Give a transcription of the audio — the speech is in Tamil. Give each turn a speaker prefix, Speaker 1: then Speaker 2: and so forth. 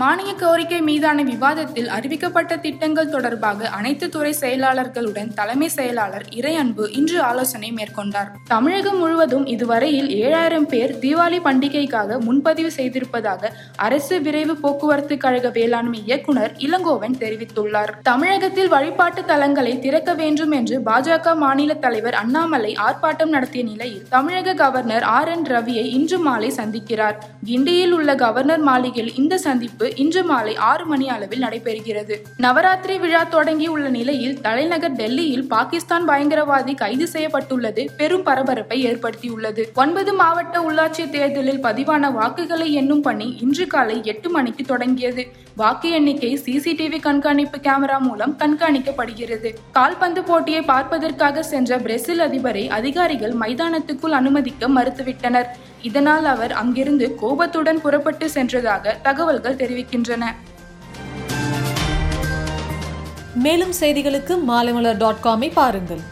Speaker 1: மானிய கோரிக்கை மீதான விவாதத்தில் அறிவிக்கப்பட்ட திட்டங்கள் தொடர்பாக அனைத்து துறை செயலாளர்களுடன் தலைமை செயலாளர் இறையன்பு இன்று ஆலோசனை மேற்கொண்டார். தமிழகம் முழுவதும் இதுவரையில் ஏழாயிரம் பேர் தீபாவளி பண்டிகைக்காக முன்பதிவு செய்திருப்பதாக அரசு விரைவு போக்குவரத்து கழக வேளாண்மை இயக்குனர் இளங்கோவன் தெரிவித்துள்ளார். தமிழகத்தில் வழிபாட்டு தலங்களை திறக்க வேண்டும் என்று பாஜக மாநில தலைவர் அண்ணாமலை ஆர்ப்பாட்டம் நடத்திய நிலையில் தமிழக கவர்னர் ஆர் என் ரவியை இன்று மாலை சந்திக்கிறார். கிண்டியில் உள்ள கவர்னர் மாளிகையில் இந்த சந்திப்பு இன்று மாலை ஆறு மணி அளவில் நடைபெறுகிறது. நவராத்திரி விழா தொடங்கி உள்ள நிலையில் தலைநகர் டெல்லியில் பாகிஸ்தான் பயங்கரவாதி கைது செய்யப்பட்டுள்ளது. பெரும் பரபரப்பை ஏற்படுத்தியுள்ளது. ஒன்பது மாவட்ட உள்ளாட்சி தேர்தலில் பதிவான வாக்குகளை எண்ணும் பணி இன்று காலை எட்டு மணிக்கு தொடங்கியது. வாக்கு எண்ணிக்கை சிசிடிவி கண்காணிப்பு கேமரா மூலம் கண்காணிக்கப்படுகிறது. கால்பந்து போட்டியை பார்ப்பதற்காக சென்ற பிரேசில் அதிபரை அதிகாரிகள் மைதானத்துக்குள் அனுமதிக்க மறுத்துவிட்டனர். இதனால் அவர் அங்கிருந்து கோபத்துடன் புறப்பட்டு சென்றதாக தகவல்கள் தெரிவிக்கின்றன.
Speaker 2: மேலும் செய்திகளுக்கு மாலைமலர் டாட் காமை பாருங்கள்.